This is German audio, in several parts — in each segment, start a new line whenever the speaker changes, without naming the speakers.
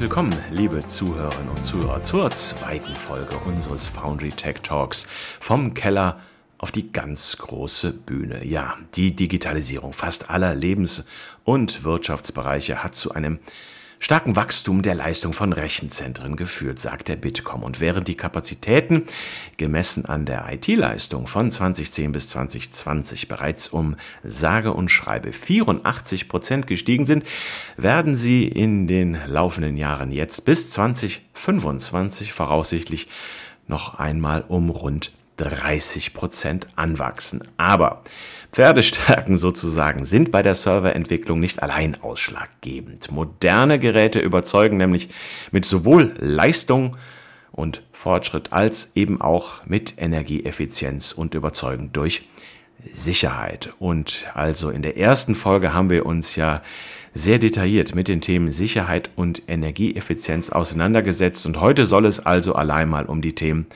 Willkommen, liebe Zuhörerinnen und Zuhörer, zur zweiten Folge unseres Foundry Tech Talks vom Keller auf die ganz große Bühne. Ja, die Digitalisierung fast aller Lebens- und Wirtschaftsbereiche hat zu einem starken Wachstum der Leistung von Rechenzentren geführt, sagt der Bitkom. Und während die Kapazitäten gemessen an der IT-Leistung von 2010 bis 2020 bereits um sage und schreibe 84 Prozent gestiegen sind, werden sie in den laufenden Jahren jetzt bis 2025 voraussichtlich noch einmal um rund 30 Prozent anwachsen. Aber Pferdestärken sozusagen sind bei der Serverentwicklung nicht allein ausschlaggebend. Moderne Geräte überzeugen nämlich mit sowohl Leistung und Fortschritt als eben auch mit Energieeffizienz und überzeugen durch Sicherheit. Und also in der ersten Folge haben wir uns ja sehr detailliert mit den Themen Sicherheit und Energieeffizienz auseinandergesetzt und heute soll es also allein mal um die Themen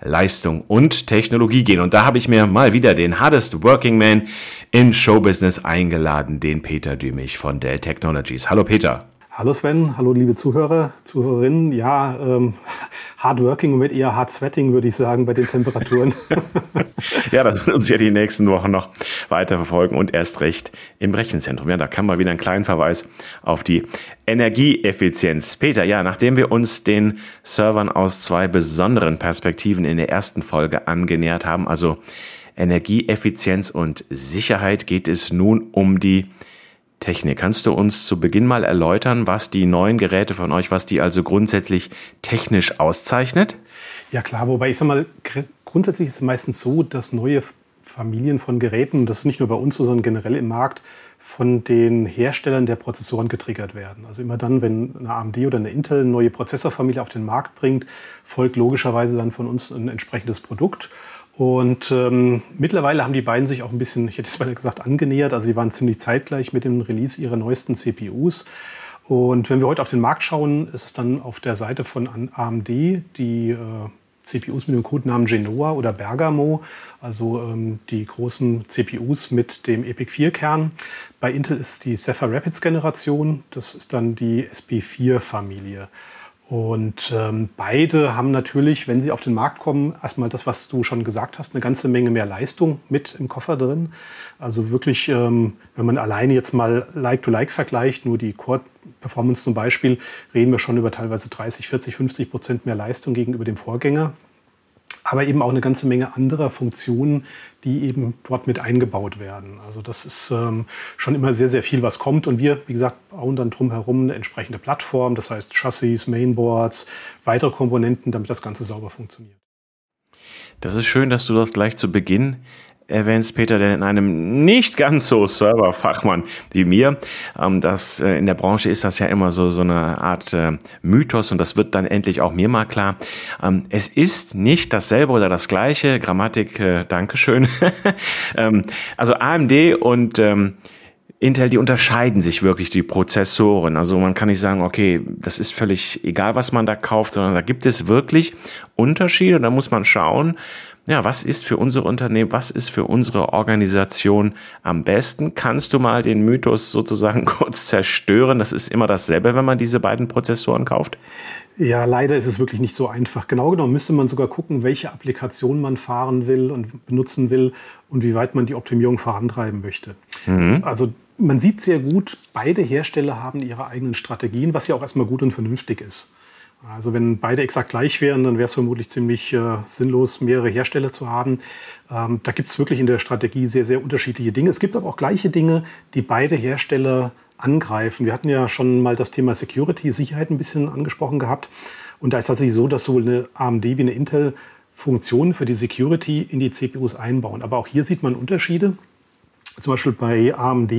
Leistung und Technologie gehen. Und da habe ich mir mal wieder den hardest working man in Showbusiness eingeladen, den Peter Dümich von Dell Technologies. Hallo Peter.
Hallo Sven, hallo liebe Zuhörer, Zuhörerinnen. Ja, ähm, hardworking und mit eher hard sweating würde ich sagen bei den Temperaturen.
ja, das wird uns ja die nächsten Wochen noch weiter verfolgen und erst recht im Rechenzentrum. Ja, da kann man wieder einen kleinen Verweis auf die Energieeffizienz. Peter, ja, nachdem wir uns den Servern aus zwei besonderen Perspektiven in der ersten Folge angenähert haben, also Energieeffizienz und Sicherheit, geht es nun um die Technik. Kannst du uns zu Beginn mal erläutern, was die neuen Geräte von euch, was die also grundsätzlich technisch auszeichnet?
Ja klar, wobei ich sag mal, grundsätzlich ist es meistens so, dass neue Familien von Geräten, das ist nicht nur bei uns, sondern generell im Markt, von den Herstellern der Prozessoren getriggert werden. Also immer dann, wenn eine AMD oder eine Intel eine neue Prozessorfamilie auf den Markt bringt, folgt logischerweise dann von uns ein entsprechendes Produkt. Und ähm, mittlerweile haben die beiden sich auch ein bisschen, ich hätte es mal gesagt, angenähert. Also sie waren ziemlich zeitgleich mit dem Release ihrer neuesten CPUs. Und wenn wir heute auf den Markt schauen, ist es dann auf der Seite von AMD die äh, CPUs mit dem Codenamen Genoa oder Bergamo, also ähm, die großen CPUs mit dem EPIC 4-Kern. Bei Intel ist die Zephyr Rapids Generation, das ist dann die SP4-Familie. Und ähm, beide haben natürlich, wenn sie auf den Markt kommen, erstmal das, was du schon gesagt hast, eine ganze Menge mehr Leistung mit im Koffer drin. Also wirklich, ähm, wenn man alleine jetzt mal Like-to-Like -like vergleicht, nur die Core-Performance zum Beispiel, reden wir schon über teilweise 30, 40, 50 Prozent mehr Leistung gegenüber dem Vorgänger aber eben auch eine ganze Menge anderer Funktionen, die eben dort mit eingebaut werden. Also das ist ähm, schon immer sehr, sehr viel, was kommt. Und wir, wie gesagt, bauen dann drumherum eine entsprechende Plattform, das heißt Chassis, Mainboards, weitere Komponenten, damit das Ganze sauber funktioniert.
Das ist schön, dass du das gleich zu Beginn erwähnst, Peter, denn in einem nicht ganz so Serverfachmann wie mir, ähm, das äh, in der Branche ist das ja immer so so eine Art äh, Mythos und das wird dann endlich auch mir mal klar. Ähm, es ist nicht dasselbe oder das gleiche Grammatik. Äh, Dankeschön. ähm, also AMD und ähm, Intel, die unterscheiden sich wirklich die Prozessoren. Also man kann nicht sagen, okay, das ist völlig egal, was man da kauft, sondern da gibt es wirklich Unterschiede und da muss man schauen, ja, was ist für unser Unternehmen, was ist für unsere Organisation am besten? Kannst du mal den Mythos sozusagen kurz zerstören? Das ist immer dasselbe, wenn man diese beiden Prozessoren kauft?
Ja, leider ist es wirklich nicht so einfach. Genau genommen müsste man sogar gucken, welche Applikation man fahren will und benutzen will und wie weit man die Optimierung vorantreiben möchte. Mhm. Also man sieht sehr gut, beide Hersteller haben ihre eigenen Strategien, was ja auch erstmal gut und vernünftig ist. Also wenn beide exakt gleich wären, dann wäre es vermutlich ziemlich äh, sinnlos, mehrere Hersteller zu haben. Ähm, da gibt es wirklich in der Strategie sehr, sehr unterschiedliche Dinge. Es gibt aber auch gleiche Dinge, die beide Hersteller angreifen. Wir hatten ja schon mal das Thema Security, Sicherheit ein bisschen angesprochen gehabt. Und da ist tatsächlich so, dass sowohl eine AMD wie eine Intel Funktionen für die Security in die CPUs einbauen. Aber auch hier sieht man Unterschiede. Zum Beispiel bei AMD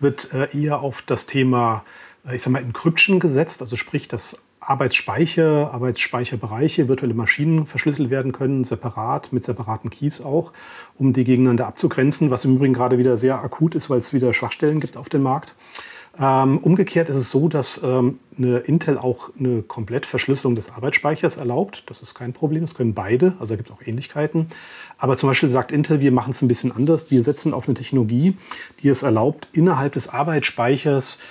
wird äh, eher auf das Thema, äh, ich sag mal, Encryption gesetzt, also sprich, dass Arbeitsspeicher, Arbeitsspeicherbereiche, virtuelle Maschinen verschlüsselt werden können, separat, mit separaten Keys auch, um die gegeneinander abzugrenzen, was im Übrigen gerade wieder sehr akut ist, weil es wieder Schwachstellen gibt auf dem Markt. Ähm, umgekehrt ist es so, dass ähm, eine Intel auch eine Komplettverschlüsselung des Arbeitsspeichers erlaubt. Das ist kein Problem, das können beide, also da gibt es auch Ähnlichkeiten. Aber zum Beispiel sagt Intel, wir machen es ein bisschen anders. Wir setzen auf eine Technologie, die es erlaubt, innerhalb des Arbeitsspeichers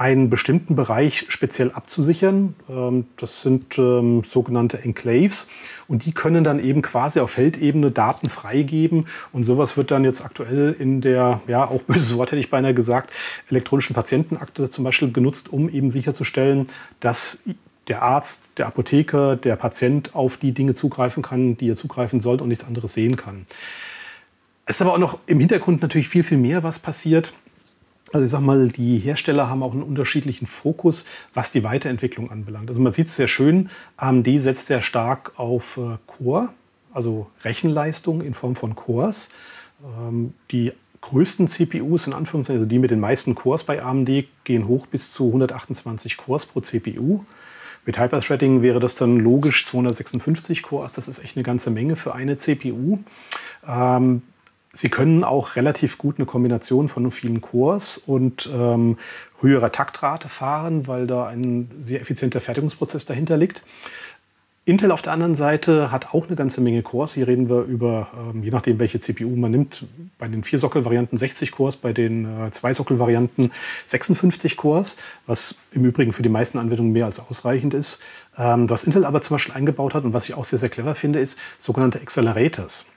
einen bestimmten Bereich speziell abzusichern. Ähm, das sind ähm, sogenannte Enclaves und die können dann eben quasi auf Feldebene Daten freigeben und sowas wird dann jetzt aktuell in der, ja auch böses Wort hätte ich beinahe gesagt, elektronischen Patientenakte zum Beispiel genutzt, um eben sicherzustellen, dass der Arzt, der Apotheker, der Patient auf die Dinge zugreifen kann, die er zugreifen soll und nichts anderes sehen kann. Es ist aber auch noch im Hintergrund natürlich viel, viel mehr, was passiert. Also ich sag mal, die Hersteller haben auch einen unterschiedlichen Fokus, was die Weiterentwicklung anbelangt. Also man sieht es sehr schön, AMD setzt sehr stark auf äh, Core, also Rechenleistung in Form von Cores. Ähm, die größten CPUs, in Anführungszeichen, also die mit den meisten Cores bei AMD, gehen hoch bis zu 128 Cores pro CPU. Mit Hyperthreading wäre das dann logisch 256 Cores. Das ist echt eine ganze Menge für eine CPU. Ähm, Sie können auch relativ gut eine Kombination von vielen Cores und ähm, höherer Taktrate fahren, weil da ein sehr effizienter Fertigungsprozess dahinter liegt. Intel auf der anderen Seite hat auch eine ganze Menge Cores. Hier reden wir über, ähm, je nachdem, welche CPU man nimmt, bei den vier Sockel-Varianten 60 Cores, bei den äh, zwei Sockel-Varianten 56 Cores, was im Übrigen für die meisten Anwendungen mehr als ausreichend ist. Ähm, was Intel aber zum Beispiel eingebaut hat und was ich auch sehr, sehr clever finde, ist sogenannte Accelerators.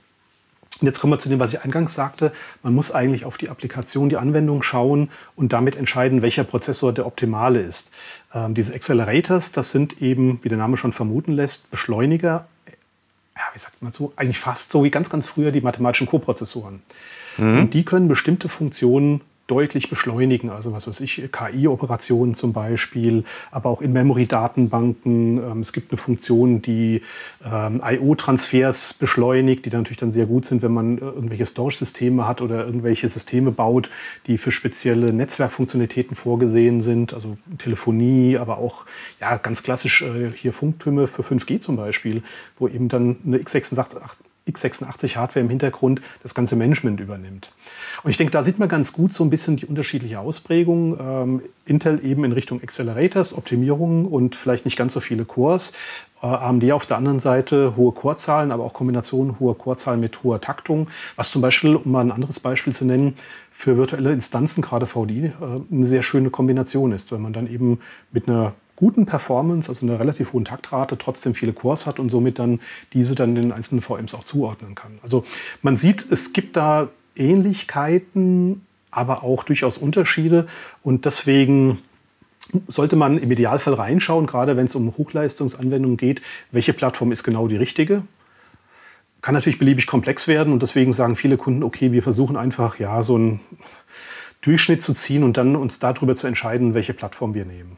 Und jetzt kommen wir zu dem, was ich eingangs sagte. Man muss eigentlich auf die Applikation, die Anwendung schauen und damit entscheiden, welcher Prozessor der optimale ist. Ähm, diese Accelerators, das sind eben, wie der Name schon vermuten lässt, Beschleuniger. Ja, wie sagt man so? Eigentlich fast so wie ganz, ganz früher die mathematischen Koprozessoren. Mhm. Und die können bestimmte Funktionen deutlich beschleunigen. Also was weiß ich, KI-Operationen zum Beispiel, aber auch In-Memory-Datenbanken. Ähm, es gibt eine Funktion, die ähm, I.O.-Transfers beschleunigt, die dann natürlich dann sehr gut sind, wenn man äh, irgendwelche Storage-Systeme hat oder irgendwelche Systeme baut, die für spezielle Netzwerkfunktionalitäten vorgesehen sind. Also Telefonie, aber auch ja, ganz klassisch äh, hier Funktürme für 5G zum Beispiel, wo eben dann eine x86 x86-Hardware im Hintergrund das ganze Management übernimmt. Und ich denke, da sieht man ganz gut so ein bisschen die unterschiedliche Ausprägung. Ähm, Intel eben in Richtung Accelerators, Optimierungen und vielleicht nicht ganz so viele Cores. Äh, AMD auf der anderen Seite hohe Chorzahlen, aber auch Kombinationen hoher Chorzahlen mit hoher Taktung. Was zum Beispiel, um mal ein anderes Beispiel zu nennen, für virtuelle Instanzen, gerade VDI, äh, eine sehr schöne Kombination ist, wenn man dann eben mit einer guten Performance, also einer relativ hohen Taktrate, trotzdem viele Cores hat und somit dann diese dann den einzelnen VMs auch zuordnen kann. Also man sieht, es gibt da Ähnlichkeiten, aber auch durchaus Unterschiede und deswegen sollte man im Idealfall reinschauen, gerade wenn es um Hochleistungsanwendungen geht, welche Plattform ist genau die richtige. Kann natürlich beliebig komplex werden und deswegen sagen viele Kunden, okay, wir versuchen einfach ja so einen Durchschnitt zu ziehen und dann uns darüber zu entscheiden, welche Plattform wir nehmen.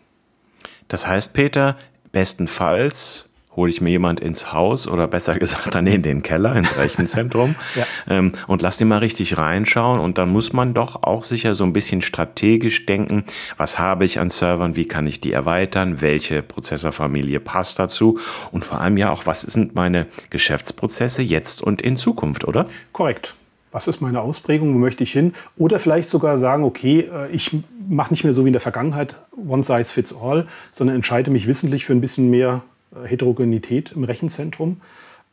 Das heißt, Peter, bestenfalls hole ich mir jemand ins Haus oder besser gesagt dann in den Keller, ins Rechenzentrum ja. ähm, und lass den mal richtig reinschauen. Und dann muss man doch auch sicher so ein bisschen strategisch denken, was habe ich an Servern, wie kann ich die erweitern, welche Prozessorfamilie passt dazu und vor allem ja auch, was sind meine Geschäftsprozesse jetzt und in Zukunft, oder?
Korrekt was ist meine Ausprägung, wo möchte ich hin? Oder vielleicht sogar sagen, okay, äh, ich mache nicht mehr so wie in der Vergangenheit One Size Fits All, sondern entscheide mich wissentlich für ein bisschen mehr äh, Heterogenität im Rechenzentrum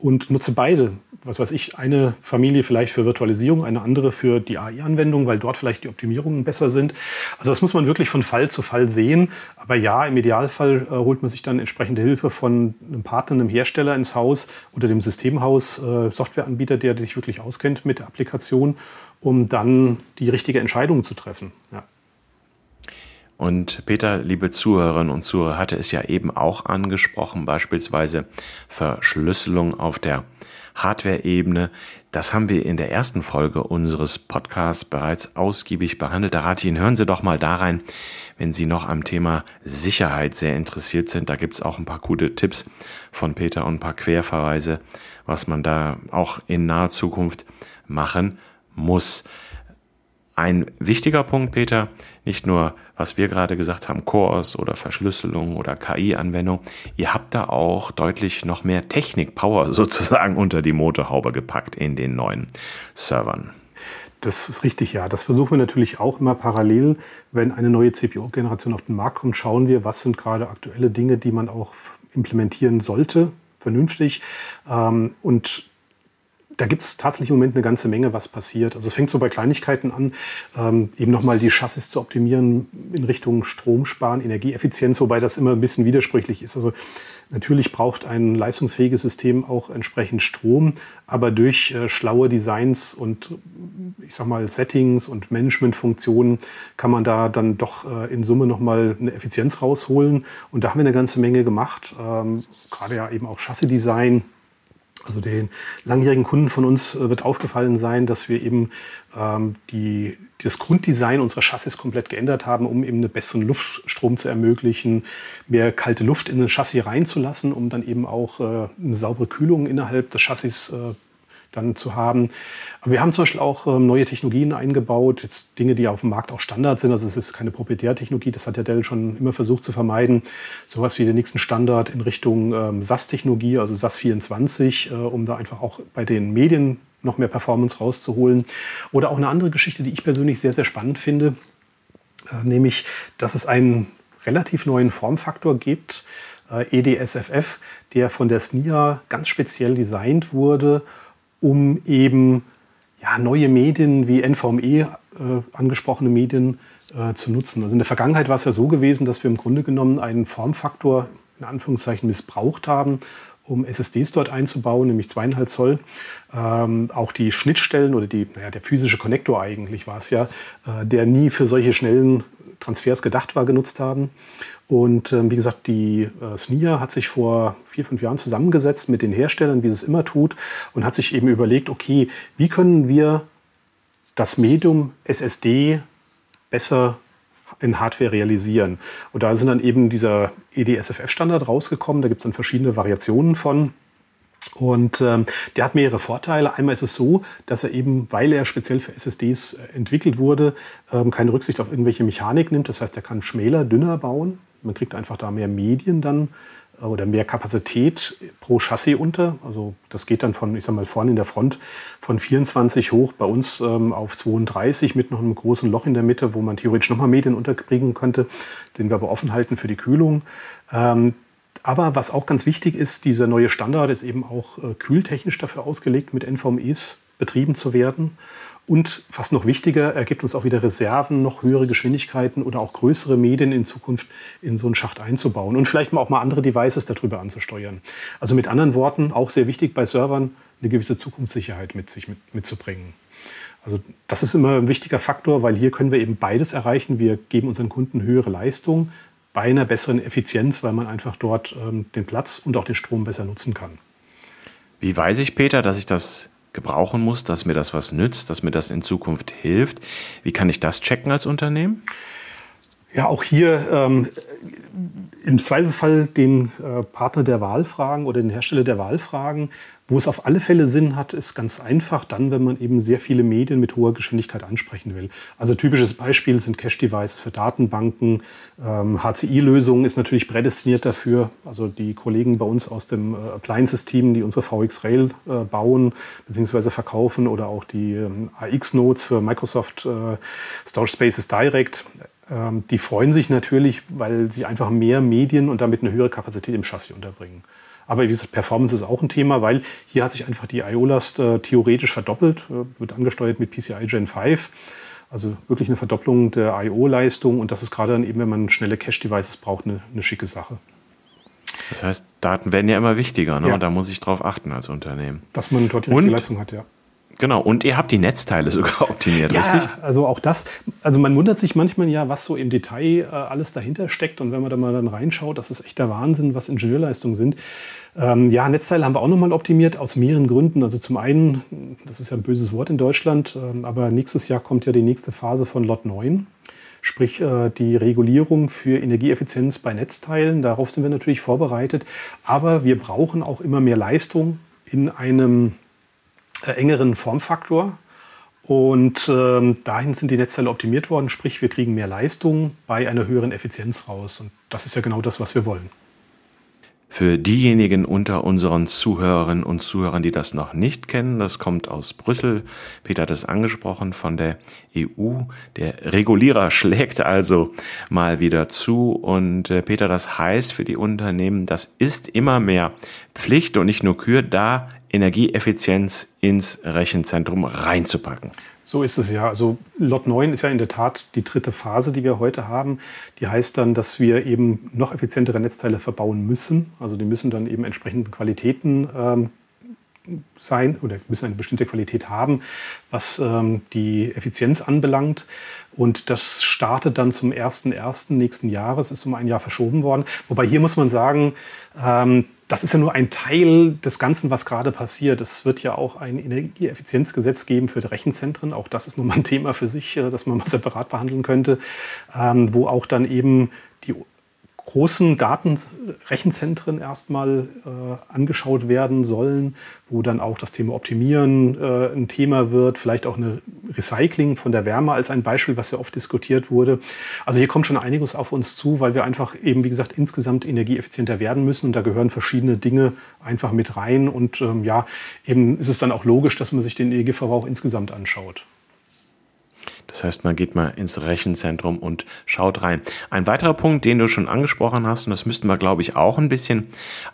und nutze beide. Was weiß ich, eine Familie vielleicht für Virtualisierung, eine andere für die AI-Anwendung, weil dort vielleicht die Optimierungen besser sind. Also das muss man wirklich von Fall zu Fall sehen. Aber ja, im Idealfall äh, holt man sich dann entsprechende Hilfe von einem Partner, einem Hersteller ins Haus oder dem Systemhaus, äh, Softwareanbieter, der sich wirklich auskennt mit der Applikation, um dann die richtige Entscheidung zu treffen. Ja.
Und Peter, liebe Zuhörerinnen und Zuhörer, hatte es ja eben auch angesprochen, beispielsweise Verschlüsselung auf der Hardware-Ebene. Das haben wir in der ersten Folge unseres Podcasts bereits ausgiebig behandelt. Da rate ich Ihnen, hören Sie doch mal da rein, wenn Sie noch am Thema Sicherheit sehr interessiert sind. Da gibt es auch ein paar gute Tipps von Peter und ein paar Querverweise, was man da auch in naher Zukunft machen muss. Ein wichtiger Punkt, Peter, nicht nur, was wir gerade gesagt haben, Cores oder Verschlüsselung oder KI-Anwendung, ihr habt da auch deutlich noch mehr Technik-Power sozusagen unter die Motorhaube gepackt in den neuen Servern.
Das ist richtig, ja. Das versuchen wir natürlich auch immer parallel. Wenn eine neue CPU-Generation auf den Markt kommt, schauen wir, was sind gerade aktuelle Dinge, die man auch implementieren sollte, vernünftig. Ähm, und da gibt es tatsächlich im Moment eine ganze Menge, was passiert. Also es fängt so bei Kleinigkeiten an, ähm, eben nochmal die Chassis zu optimieren in Richtung Stromsparen, Energieeffizienz, wobei das immer ein bisschen widersprüchlich ist. Also natürlich braucht ein leistungsfähiges System auch entsprechend Strom, aber durch äh, schlaue Designs und ich sag mal Settings und Managementfunktionen kann man da dann doch äh, in Summe nochmal eine Effizienz rausholen. Und da haben wir eine ganze Menge gemacht, ähm, gerade ja eben auch Chassis-Design also den langjährigen Kunden von uns äh, wird aufgefallen sein, dass wir eben ähm, die, das Grunddesign unserer Chassis komplett geändert haben, um eben einen besseren Luftstrom zu ermöglichen, mehr kalte Luft in ein Chassis reinzulassen, um dann eben auch äh, eine saubere Kühlung innerhalb des Chassis äh, dann zu haben. Aber wir haben zum Beispiel auch ähm, neue Technologien eingebaut, jetzt Dinge, die auf dem Markt auch Standard sind. Also es ist keine Proprietärtechnologie, das hat ja Dell schon immer versucht zu vermeiden. Sowas wie den nächsten Standard in Richtung ähm, SAS-Technologie, also SAS 24, äh, um da einfach auch bei den Medien noch mehr Performance rauszuholen. Oder auch eine andere Geschichte, die ich persönlich sehr, sehr spannend finde, äh, nämlich, dass es einen relativ neuen Formfaktor gibt, äh, EDSFF, der von der SNIA ganz speziell designt wurde, um eben ja, neue Medien wie NVMe, äh, angesprochene Medien, äh, zu nutzen. Also in der Vergangenheit war es ja so gewesen, dass wir im Grunde genommen einen Formfaktor in Anführungszeichen missbraucht haben, um SSDs dort einzubauen, nämlich zweieinhalb Zoll. Ähm, auch die Schnittstellen oder die, naja, der physische Konnektor eigentlich war es ja, äh, der nie für solche schnellen Transfers gedacht war, genutzt haben. Und ähm, wie gesagt, die äh, SNIA hat sich vor vier, fünf Jahren zusammengesetzt mit den Herstellern, wie sie es immer tut, und hat sich eben überlegt, okay, wie können wir das Medium SSD besser in Hardware realisieren. Und da sind dann eben dieser EDSFF-Standard rausgekommen. Da gibt es dann verschiedene Variationen von. Und ähm, der hat mehrere Vorteile. Einmal ist es so, dass er eben, weil er speziell für SSDs äh, entwickelt wurde, ähm, keine Rücksicht auf irgendwelche Mechanik nimmt. Das heißt, er kann schmäler, dünner bauen. Man kriegt einfach da mehr Medien dann oder mehr Kapazität pro Chassis unter. Also das geht dann von, ich sag mal, vorne in der Front von 24 hoch bei uns ähm, auf 32 mit noch einem großen Loch in der Mitte, wo man theoretisch nochmal Medien unterbringen könnte, den wir aber offen halten für die Kühlung. Ähm, aber was auch ganz wichtig ist, dieser neue Standard ist eben auch äh, kühltechnisch dafür ausgelegt, mit NVMEs betrieben zu werden. Und fast noch wichtiger, er gibt uns auch wieder Reserven, noch höhere Geschwindigkeiten oder auch größere Medien in Zukunft in so einen Schacht einzubauen und vielleicht mal auch mal andere Devices darüber anzusteuern. Also mit anderen Worten, auch sehr wichtig bei Servern, eine gewisse Zukunftssicherheit mit sich mit, mitzubringen. Also das ist immer ein wichtiger Faktor, weil hier können wir eben beides erreichen. Wir geben unseren Kunden höhere Leistung, bei einer besseren Effizienz, weil man einfach dort ähm, den Platz und auch den Strom besser nutzen kann.
Wie weiß ich, Peter, dass ich das gebrauchen muss, dass mir das was nützt, dass mir das in Zukunft hilft? Wie kann ich das checken als Unternehmen?
Ja, auch hier ähm, im Zweifelsfall den äh, Partner der Wahl fragen oder den Hersteller der Wahl fragen. Wo es auf alle Fälle Sinn hat, ist ganz einfach dann, wenn man eben sehr viele Medien mit hoher Geschwindigkeit ansprechen will. Also typisches Beispiel sind Cache-Devices für Datenbanken. Ähm, HCI-Lösungen ist natürlich prädestiniert dafür. Also die Kollegen bei uns aus dem äh, Appliances-Team, die unsere VX Rail äh, bauen bzw. verkaufen oder auch die ähm, AX-Nodes für Microsoft äh, Storage Spaces Direct, ähm, die freuen sich natürlich, weil sie einfach mehr Medien und damit eine höhere Kapazität im Chassis unterbringen. Aber wie gesagt, Performance ist auch ein Thema, weil hier hat sich einfach die IO-Last äh, theoretisch verdoppelt, äh, wird angesteuert mit PCI Gen 5. Also wirklich eine Verdopplung der IO-Leistung und das ist gerade dann eben, wenn man schnelle Cache-Devices braucht, eine, eine, schicke Sache.
Das heißt, Daten werden ja immer wichtiger, ne? Ja. Und da muss ich drauf achten als Unternehmen.
Dass man dort die Leistung hat, ja.
Genau, und ihr habt die Netzteile sogar optimiert,
ja,
richtig?
Also auch das, also man wundert sich manchmal ja, was so im Detail äh, alles dahinter steckt. Und wenn man da mal dann reinschaut, das ist echt der Wahnsinn, was Ingenieurleistungen sind. Ähm, ja, Netzteile haben wir auch nochmal optimiert, aus mehreren Gründen. Also zum einen, das ist ja ein böses Wort in Deutschland, äh, aber nächstes Jahr kommt ja die nächste Phase von Lot 9 sprich äh, die Regulierung für Energieeffizienz bei Netzteilen. Darauf sind wir natürlich vorbereitet. Aber wir brauchen auch immer mehr Leistung in einem engeren Formfaktor. Und ähm, dahin sind die Netzteile optimiert worden, sprich wir kriegen mehr Leistung bei einer höheren Effizienz raus. Und das ist ja genau das, was wir wollen.
Für diejenigen unter unseren Zuhörerinnen und Zuhörern, die das noch nicht kennen, das kommt aus Brüssel. Peter hat es angesprochen von der EU. Der Regulierer schlägt also mal wieder zu. Und äh, Peter, das heißt für die Unternehmen, das ist immer mehr Pflicht und nicht nur Kür, da Energieeffizienz ins Rechenzentrum reinzupacken.
So ist es ja. Also Lot 9 ist ja in der Tat die dritte Phase, die wir heute haben. Die heißt dann, dass wir eben noch effizientere Netzteile verbauen müssen. Also die müssen dann eben entsprechende Qualitäten ähm, sein oder müssen eine bestimmte Qualität haben, was ähm, die Effizienz anbelangt. Und das startet dann zum 1.1. nächsten Jahres, ist um ein Jahr verschoben worden. Wobei hier muss man sagen, ähm, das ist ja nur ein Teil des Ganzen, was gerade passiert. Es wird ja auch ein Energieeffizienzgesetz geben für die Rechenzentren. Auch das ist nun mal ein Thema für sich, äh, das man mal separat behandeln könnte, ähm, wo auch dann eben die großen Datenrechenzentren erstmal äh, angeschaut werden sollen, wo dann auch das Thema Optimieren äh, ein Thema wird, vielleicht auch eine Recycling von der Wärme als ein Beispiel, was ja oft diskutiert wurde. Also hier kommt schon einiges auf uns zu, weil wir einfach eben, wie gesagt, insgesamt energieeffizienter werden müssen und da gehören verschiedene Dinge einfach mit rein und ähm, ja, eben ist es dann auch logisch, dass man sich den Energieverbrauch insgesamt anschaut.
Das heißt, man geht mal ins Rechenzentrum und schaut rein. Ein weiterer Punkt, den du schon angesprochen hast, und das müssten wir, glaube ich, auch ein bisschen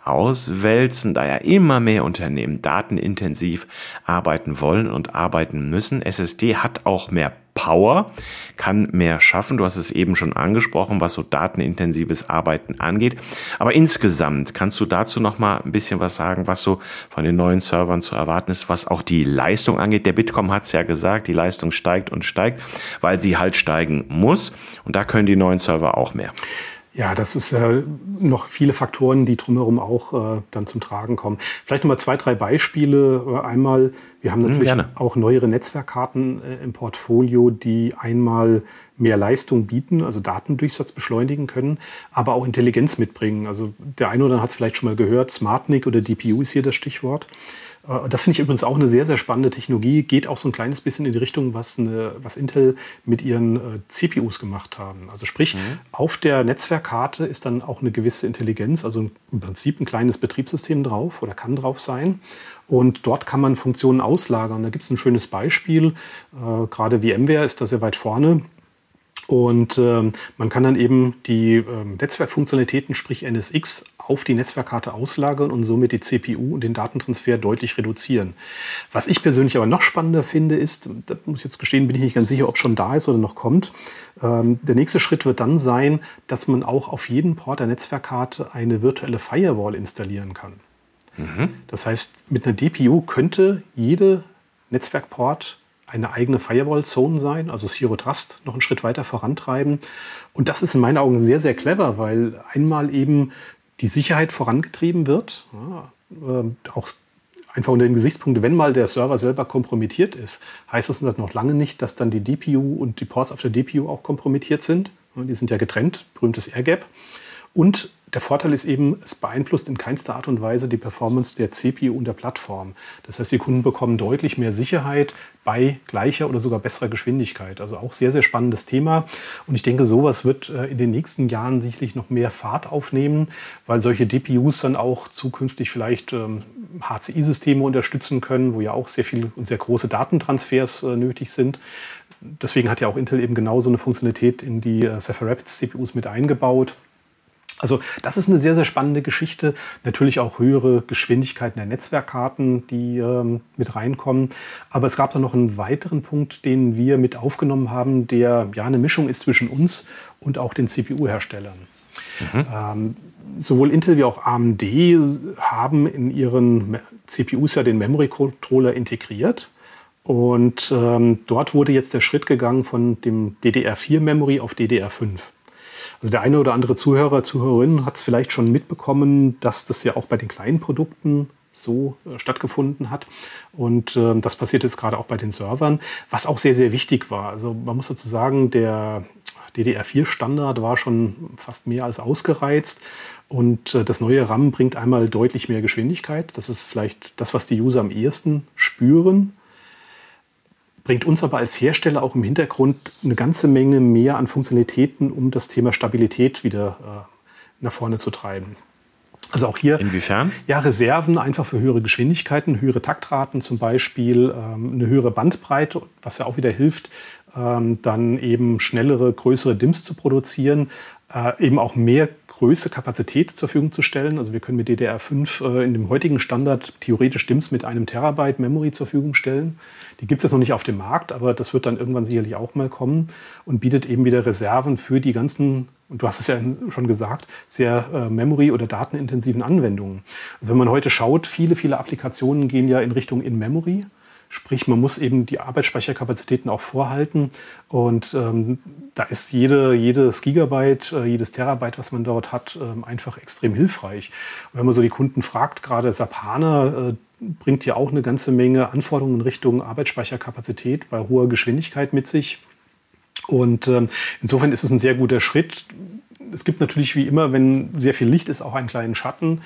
auswälzen, da ja immer mehr Unternehmen datenintensiv arbeiten wollen und arbeiten müssen. SSD hat auch mehr Power, kann mehr schaffen. Du hast es eben schon angesprochen, was so datenintensives Arbeiten angeht. Aber insgesamt kannst du dazu noch mal ein bisschen was sagen, was so von den neuen Servern zu erwarten ist, was auch die Leistung angeht. Der Bitkom hat es ja gesagt, die Leistung steigt und steigt, weil sie halt steigen muss. Und da können die neuen Server auch mehr.
Ja, das ist äh, noch viele Faktoren, die drumherum auch äh, dann zum Tragen kommen. Vielleicht nochmal zwei, drei Beispiele. Äh, einmal, wir haben hm, natürlich Gerne. auch neuere Netzwerkkarten äh, im Portfolio, die einmal mehr Leistung bieten, also Datendurchsatz beschleunigen können, aber auch Intelligenz mitbringen. Also der eine oder andere hat es vielleicht schon mal gehört, SmartNIC oder DPU ist hier das Stichwort. Äh, das finde ich übrigens auch eine sehr, sehr spannende Technologie. Geht auch so ein kleines bisschen in die Richtung, was, eine, was Intel mit ihren äh, CPUs gemacht haben. Also sprich, mhm. auf der Netzwerkkarte ist dann auch eine gewisse Intelligenz, also im Prinzip ein kleines Betriebssystem drauf oder kann drauf sein. Und dort kann man Funktionen auslagern. Da gibt es ein schönes Beispiel. Äh, gerade VMware ist da sehr weit vorne. Und ähm, man kann dann eben die ähm, Netzwerkfunktionalitäten, sprich NSX, auf die Netzwerkkarte auslagern und somit die CPU und den Datentransfer deutlich reduzieren. Was ich persönlich aber noch spannender finde, ist, da muss ich jetzt gestehen, bin ich nicht ganz sicher, ob schon da ist oder noch kommt. Ähm, der nächste Schritt wird dann sein, dass man auch auf jeden Port der Netzwerkkarte eine virtuelle Firewall installieren kann. Mhm. Das heißt, mit einer DPU könnte jede Netzwerkport eine eigene Firewall-Zone sein, also Zero Trust noch einen Schritt weiter vorantreiben. Und das ist in meinen Augen sehr, sehr clever, weil einmal eben die Sicherheit vorangetrieben wird, ja, äh, auch einfach unter dem Gesichtspunkt, wenn mal der Server selber kompromittiert ist, heißt das noch lange nicht, dass dann die DPU und die Ports auf der DPU auch kompromittiert sind. Die sind ja getrennt, berühmtes Air Gap. Und der Vorteil ist eben, es beeinflusst in keinster Art und Weise die Performance der CPU und der Plattform. Das heißt, die Kunden bekommen deutlich mehr Sicherheit bei gleicher oder sogar besserer Geschwindigkeit. Also auch sehr, sehr spannendes Thema. Und ich denke, sowas wird äh, in den nächsten Jahren sicherlich noch mehr Fahrt aufnehmen, weil solche DPUs dann auch zukünftig vielleicht HCI-Systeme ähm, unterstützen können, wo ja auch sehr viel und sehr große Datentransfers äh, nötig sind. Deswegen hat ja auch Intel eben genau so eine Funktionalität in die äh, Sapphire Rapids CPUs mit eingebaut. Also das ist eine sehr, sehr spannende Geschichte. Natürlich auch höhere Geschwindigkeiten der Netzwerkkarten, die ähm, mit reinkommen. Aber es gab da noch einen weiteren Punkt, den wir mit aufgenommen haben, der ja eine Mischung ist zwischen uns und auch den CPU-Herstellern. Mhm. Ähm, sowohl Intel wie auch AMD haben in ihren CPUs ja den Memory Controller integriert. Und ähm, dort wurde jetzt der Schritt gegangen von dem DDR4 Memory auf DDR5. Also der eine oder andere Zuhörer, Zuhörerin hat es vielleicht schon mitbekommen, dass das ja auch bei den kleinen Produkten so äh, stattgefunden hat. Und äh, das passiert jetzt gerade auch bei den Servern, was auch sehr, sehr wichtig war. Also man muss dazu sagen, der DDR4-Standard war schon fast mehr als ausgereizt. Und äh, das neue RAM bringt einmal deutlich mehr Geschwindigkeit. Das ist vielleicht das, was die User am ehesten spüren bringt uns aber als Hersteller auch im Hintergrund eine ganze Menge mehr an Funktionalitäten, um das Thema Stabilität wieder äh, nach vorne zu treiben. Also auch hier.
Inwiefern?
Ja, Reserven einfach für höhere Geschwindigkeiten, höhere Taktraten zum Beispiel, ähm, eine höhere Bandbreite, was ja auch wieder hilft, ähm, dann eben schnellere, größere DIMMs zu produzieren, äh, eben auch mehr größte Kapazität zur Verfügung zu stellen. Also wir können mit DDR5 äh, in dem heutigen Standard theoretisch DIMMs mit einem Terabyte Memory zur Verfügung stellen. Die gibt es jetzt noch nicht auf dem Markt, aber das wird dann irgendwann sicherlich auch mal kommen und bietet eben wieder Reserven für die ganzen, und du hast es ja schon gesagt, sehr äh, memory- oder datenintensiven Anwendungen. Also wenn man heute schaut, viele, viele Applikationen gehen ja in Richtung In-Memory. Sprich, man muss eben die Arbeitsspeicherkapazitäten auch vorhalten. Und ähm, da ist jede, jedes Gigabyte, äh, jedes Terabyte, was man dort hat, ähm, einfach extrem hilfreich. Und wenn man so die Kunden fragt, gerade SAP HANA äh, bringt ja auch eine ganze Menge Anforderungen in Richtung Arbeitsspeicherkapazität bei hoher Geschwindigkeit mit sich. Und ähm, insofern ist es ein sehr guter Schritt. Es gibt natürlich wie immer, wenn sehr viel Licht ist, auch einen kleinen Schatten.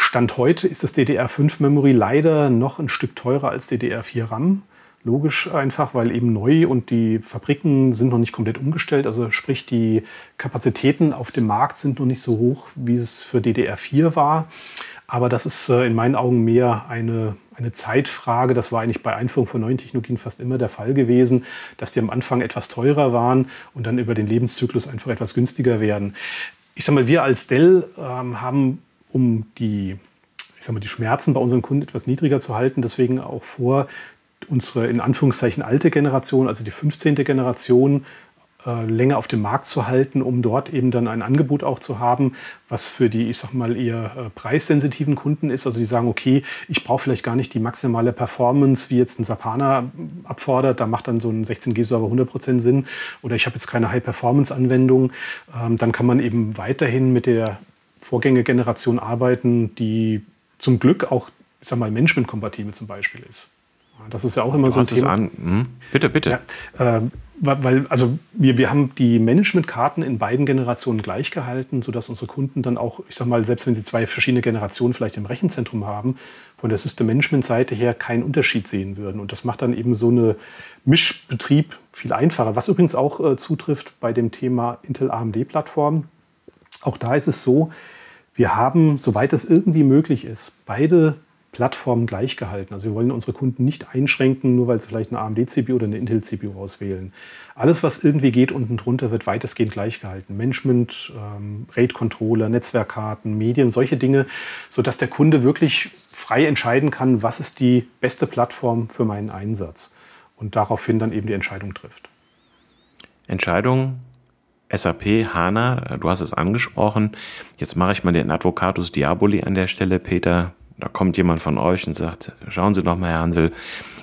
Stand heute ist das DDR5 Memory leider noch ein Stück teurer als DDR4 RAM. Logisch einfach, weil eben neu und die Fabriken sind noch nicht komplett umgestellt. Also sprich, die Kapazitäten auf dem Markt sind noch nicht so hoch, wie es für DDR4 war. Aber das ist äh, in meinen Augen mehr eine, eine Zeitfrage. Das war eigentlich bei Einführung von neuen Technologien fast immer der Fall gewesen, dass die am Anfang etwas teurer waren und dann über den Lebenszyklus einfach etwas günstiger werden. Ich sage mal, wir als Dell ähm, haben um die, ich sag mal, die Schmerzen bei unseren Kunden etwas niedriger zu halten, deswegen auch vor, unsere in Anführungszeichen alte Generation, also die 15. Generation, äh, länger auf dem Markt zu halten, um dort eben dann ein Angebot auch zu haben, was für die, ich sag mal, eher äh, preissensitiven Kunden ist. Also die sagen, okay, ich brauche vielleicht gar nicht die maximale Performance, wie jetzt ein Sapana abfordert. Da macht dann so ein 16G-Server 100% Sinn. Oder ich habe jetzt keine High-Performance-Anwendung. Ähm, dann kann man eben weiterhin mit der Vorgängergeneration arbeiten, die zum Glück auch, ich sag mal, managementkompatibel zum Beispiel ist. Das ist ja auch immer du so ein Thema. An. Hm?
Bitte, bitte.
Ja, äh, weil, also wir, wir haben die Managementkarten in beiden Generationen gleich gehalten, sodass unsere Kunden dann auch, ich sag mal, selbst wenn sie zwei verschiedene Generationen vielleicht im Rechenzentrum haben, von der System Management Seite her keinen Unterschied sehen würden. Und das macht dann eben so eine Mischbetrieb viel einfacher. Was übrigens auch äh, zutrifft bei dem Thema Intel AMD Plattform. Auch da ist es so, wir haben, soweit es irgendwie möglich ist, beide Plattformen gleich gehalten. Also wir wollen unsere Kunden nicht einschränken, nur weil sie vielleicht eine AMD-CPU oder eine Intel-CPU auswählen. Alles, was irgendwie geht unten drunter, wird weitestgehend gleich gehalten. Management, ähm, RAID-Controller, Netzwerkkarten, Medien, solche Dinge, sodass der Kunde wirklich frei entscheiden kann, was ist die beste Plattform für meinen Einsatz. Und daraufhin dann eben die Entscheidung trifft.
Entscheidung SAP, HANA, du hast es angesprochen. Jetzt mache ich mal den Advocatus Diaboli an der Stelle, Peter. Da kommt jemand von euch und sagt, schauen Sie doch mal, Herr Hansel,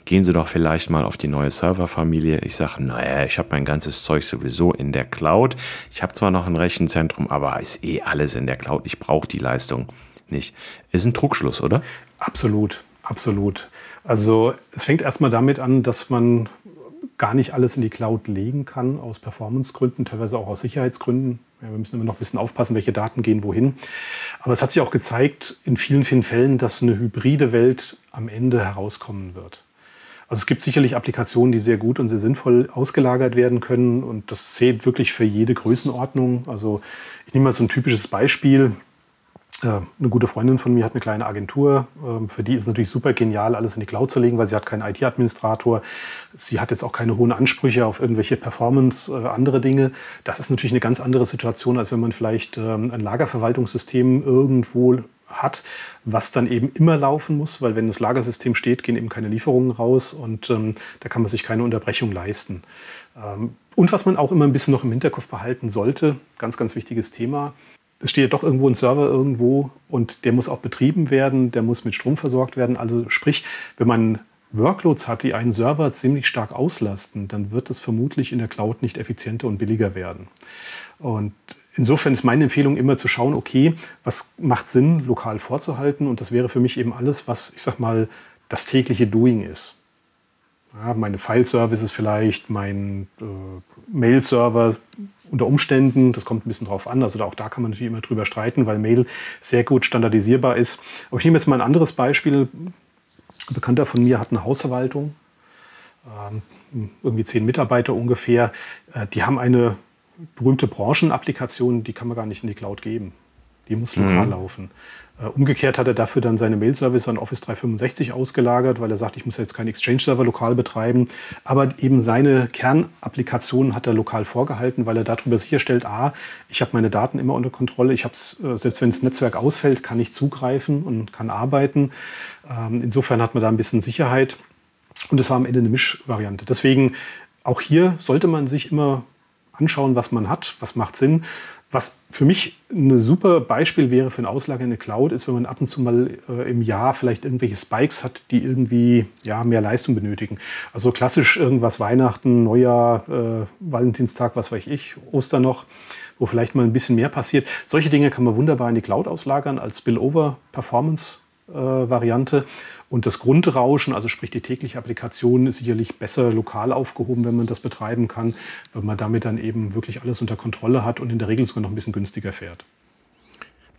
gehen Sie doch vielleicht mal auf die neue Serverfamilie. Ich sage, naja, ich habe mein ganzes Zeug sowieso in der Cloud. Ich habe zwar noch ein Rechenzentrum, aber ist eh alles in der Cloud. Ich brauche die Leistung nicht. Ist ein Trugschluss, oder?
Absolut, absolut. Also es fängt erstmal damit an, dass man gar nicht alles in die Cloud legen kann, aus Performancegründen, teilweise auch aus Sicherheitsgründen. Ja, wir müssen immer noch ein bisschen aufpassen, welche Daten gehen wohin. Aber es hat sich auch gezeigt, in vielen, vielen Fällen, dass eine hybride Welt am Ende herauskommen wird. Also es gibt sicherlich Applikationen, die sehr gut und sehr sinnvoll ausgelagert werden können und das zählt wirklich für jede Größenordnung. Also ich nehme mal so ein typisches Beispiel. Äh, eine gute Freundin von mir hat eine kleine Agentur. Ähm, für die ist es natürlich super genial, alles in die Cloud zu legen, weil sie hat keinen IT-Administrator. Sie hat jetzt auch keine hohen Ansprüche auf irgendwelche Performance, äh, andere Dinge. Das ist natürlich eine ganz andere Situation, als wenn man vielleicht ähm, ein Lagerverwaltungssystem irgendwo hat, was dann eben immer laufen muss, weil wenn das Lagersystem steht, gehen eben keine Lieferungen raus und ähm, da kann man sich keine Unterbrechung leisten. Und was man auch immer ein bisschen noch im Hinterkopf behalten sollte, ganz, ganz wichtiges Thema, es steht ja doch irgendwo ein Server irgendwo und der muss auch betrieben werden, der muss mit Strom versorgt werden. Also sprich, wenn man Workloads hat, die einen Server ziemlich stark auslasten, dann wird es vermutlich in der Cloud nicht effizienter und billiger werden. Und insofern ist meine Empfehlung immer zu schauen, okay, was macht Sinn, lokal vorzuhalten? Und das wäre für mich eben alles, was, ich sag mal, das tägliche Doing ist. Ja, meine File-Services vielleicht, mein äh, Mail-Server, unter Umständen, das kommt ein bisschen drauf an, also auch da kann man natürlich immer drüber streiten, weil Mail sehr gut standardisierbar ist. Aber ich nehme jetzt mal ein anderes Beispiel. Ein Bekannter von mir hat eine Hausverwaltung, ähm, irgendwie zehn Mitarbeiter ungefähr. Äh, die haben eine berühmte Branchenapplikation, die kann man gar nicht in die Cloud geben. Die muss lokal mhm. laufen. Äh, umgekehrt hat er dafür dann seine Mail-Service an Office 365 ausgelagert, weil er sagt, ich muss jetzt keinen Exchange-Server lokal betreiben. Aber eben seine Kernapplikation hat er lokal vorgehalten, weil er darüber sicherstellt, a, ich habe meine Daten immer unter Kontrolle, ich habe äh, selbst wenn das Netzwerk ausfällt, kann ich zugreifen und kann arbeiten. Ähm, insofern hat man da ein bisschen Sicherheit. Und es war am Ende eine Mischvariante. Deswegen auch hier sollte man sich immer anschauen, was man hat, was macht Sinn. Was für mich ein super Beispiel wäre für ein Auslager in der Cloud, ist, wenn man ab und zu mal äh, im Jahr vielleicht irgendwelche Spikes hat, die irgendwie ja, mehr Leistung benötigen. Also klassisch irgendwas Weihnachten, Neujahr, äh, Valentinstag, was weiß ich, Ostern noch, wo vielleicht mal ein bisschen mehr passiert. Solche Dinge kann man wunderbar in die Cloud auslagern als Spillover-Performance-Variante. Und das Grundrauschen, also sprich die tägliche Applikation, ist sicherlich besser lokal aufgehoben, wenn man das betreiben kann, weil man damit dann eben wirklich alles unter Kontrolle hat und in der Regel sogar noch ein bisschen günstiger fährt.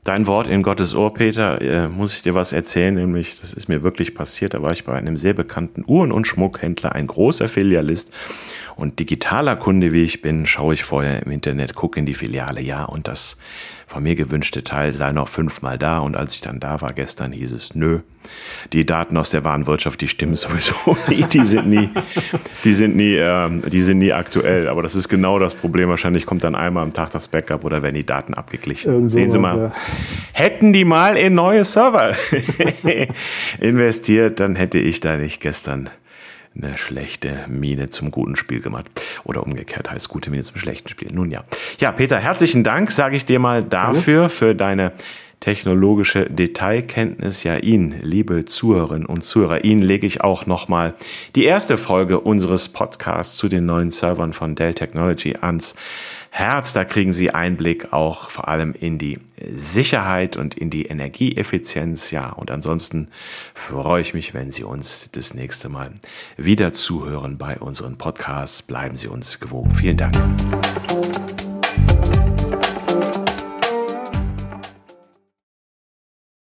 Dein Wort in Gottes Ohr, Peter, äh, muss ich dir was erzählen, nämlich, das ist mir wirklich passiert, da war ich bei einem sehr bekannten Uhren- und Schmuckhändler, ein großer Filialist und digitaler Kunde, wie ich bin, schaue ich vorher im Internet, gucke in die Filiale, ja, und das von mir gewünschte Teil sei noch fünfmal da. Und als ich dann da war gestern, hieß es, nö, die Daten aus der Warenwirtschaft, die stimmen sowieso nie, die sind nie, die sind nie, ähm, die sind nie aktuell. Aber das ist genau das Problem. Wahrscheinlich kommt dann einmal am Tag das Backup oder werden die Daten abgeglichen. Irgendwo Sehen Sie mal, ja. hätten die mal in neue Server investiert, dann hätte ich da nicht gestern eine schlechte Miene zum guten Spiel gemacht. Oder umgekehrt heißt gute Miene zum schlechten Spiel. Nun ja. Ja, Peter, herzlichen Dank, sage ich dir mal dafür, für deine technologische Detailkenntnis. Ja, Ihnen, liebe Zuhörerinnen und Zuhörer, Ihnen lege ich auch nochmal die erste Folge unseres Podcasts zu den neuen Servern von Dell Technology ans Herz. Da kriegen Sie Einblick auch vor allem in die Sicherheit und in die Energieeffizienz. Ja, und ansonsten freue ich mich, wenn Sie uns das nächste Mal wieder zuhören bei unseren Podcasts. Bleiben Sie uns gewogen. Vielen Dank.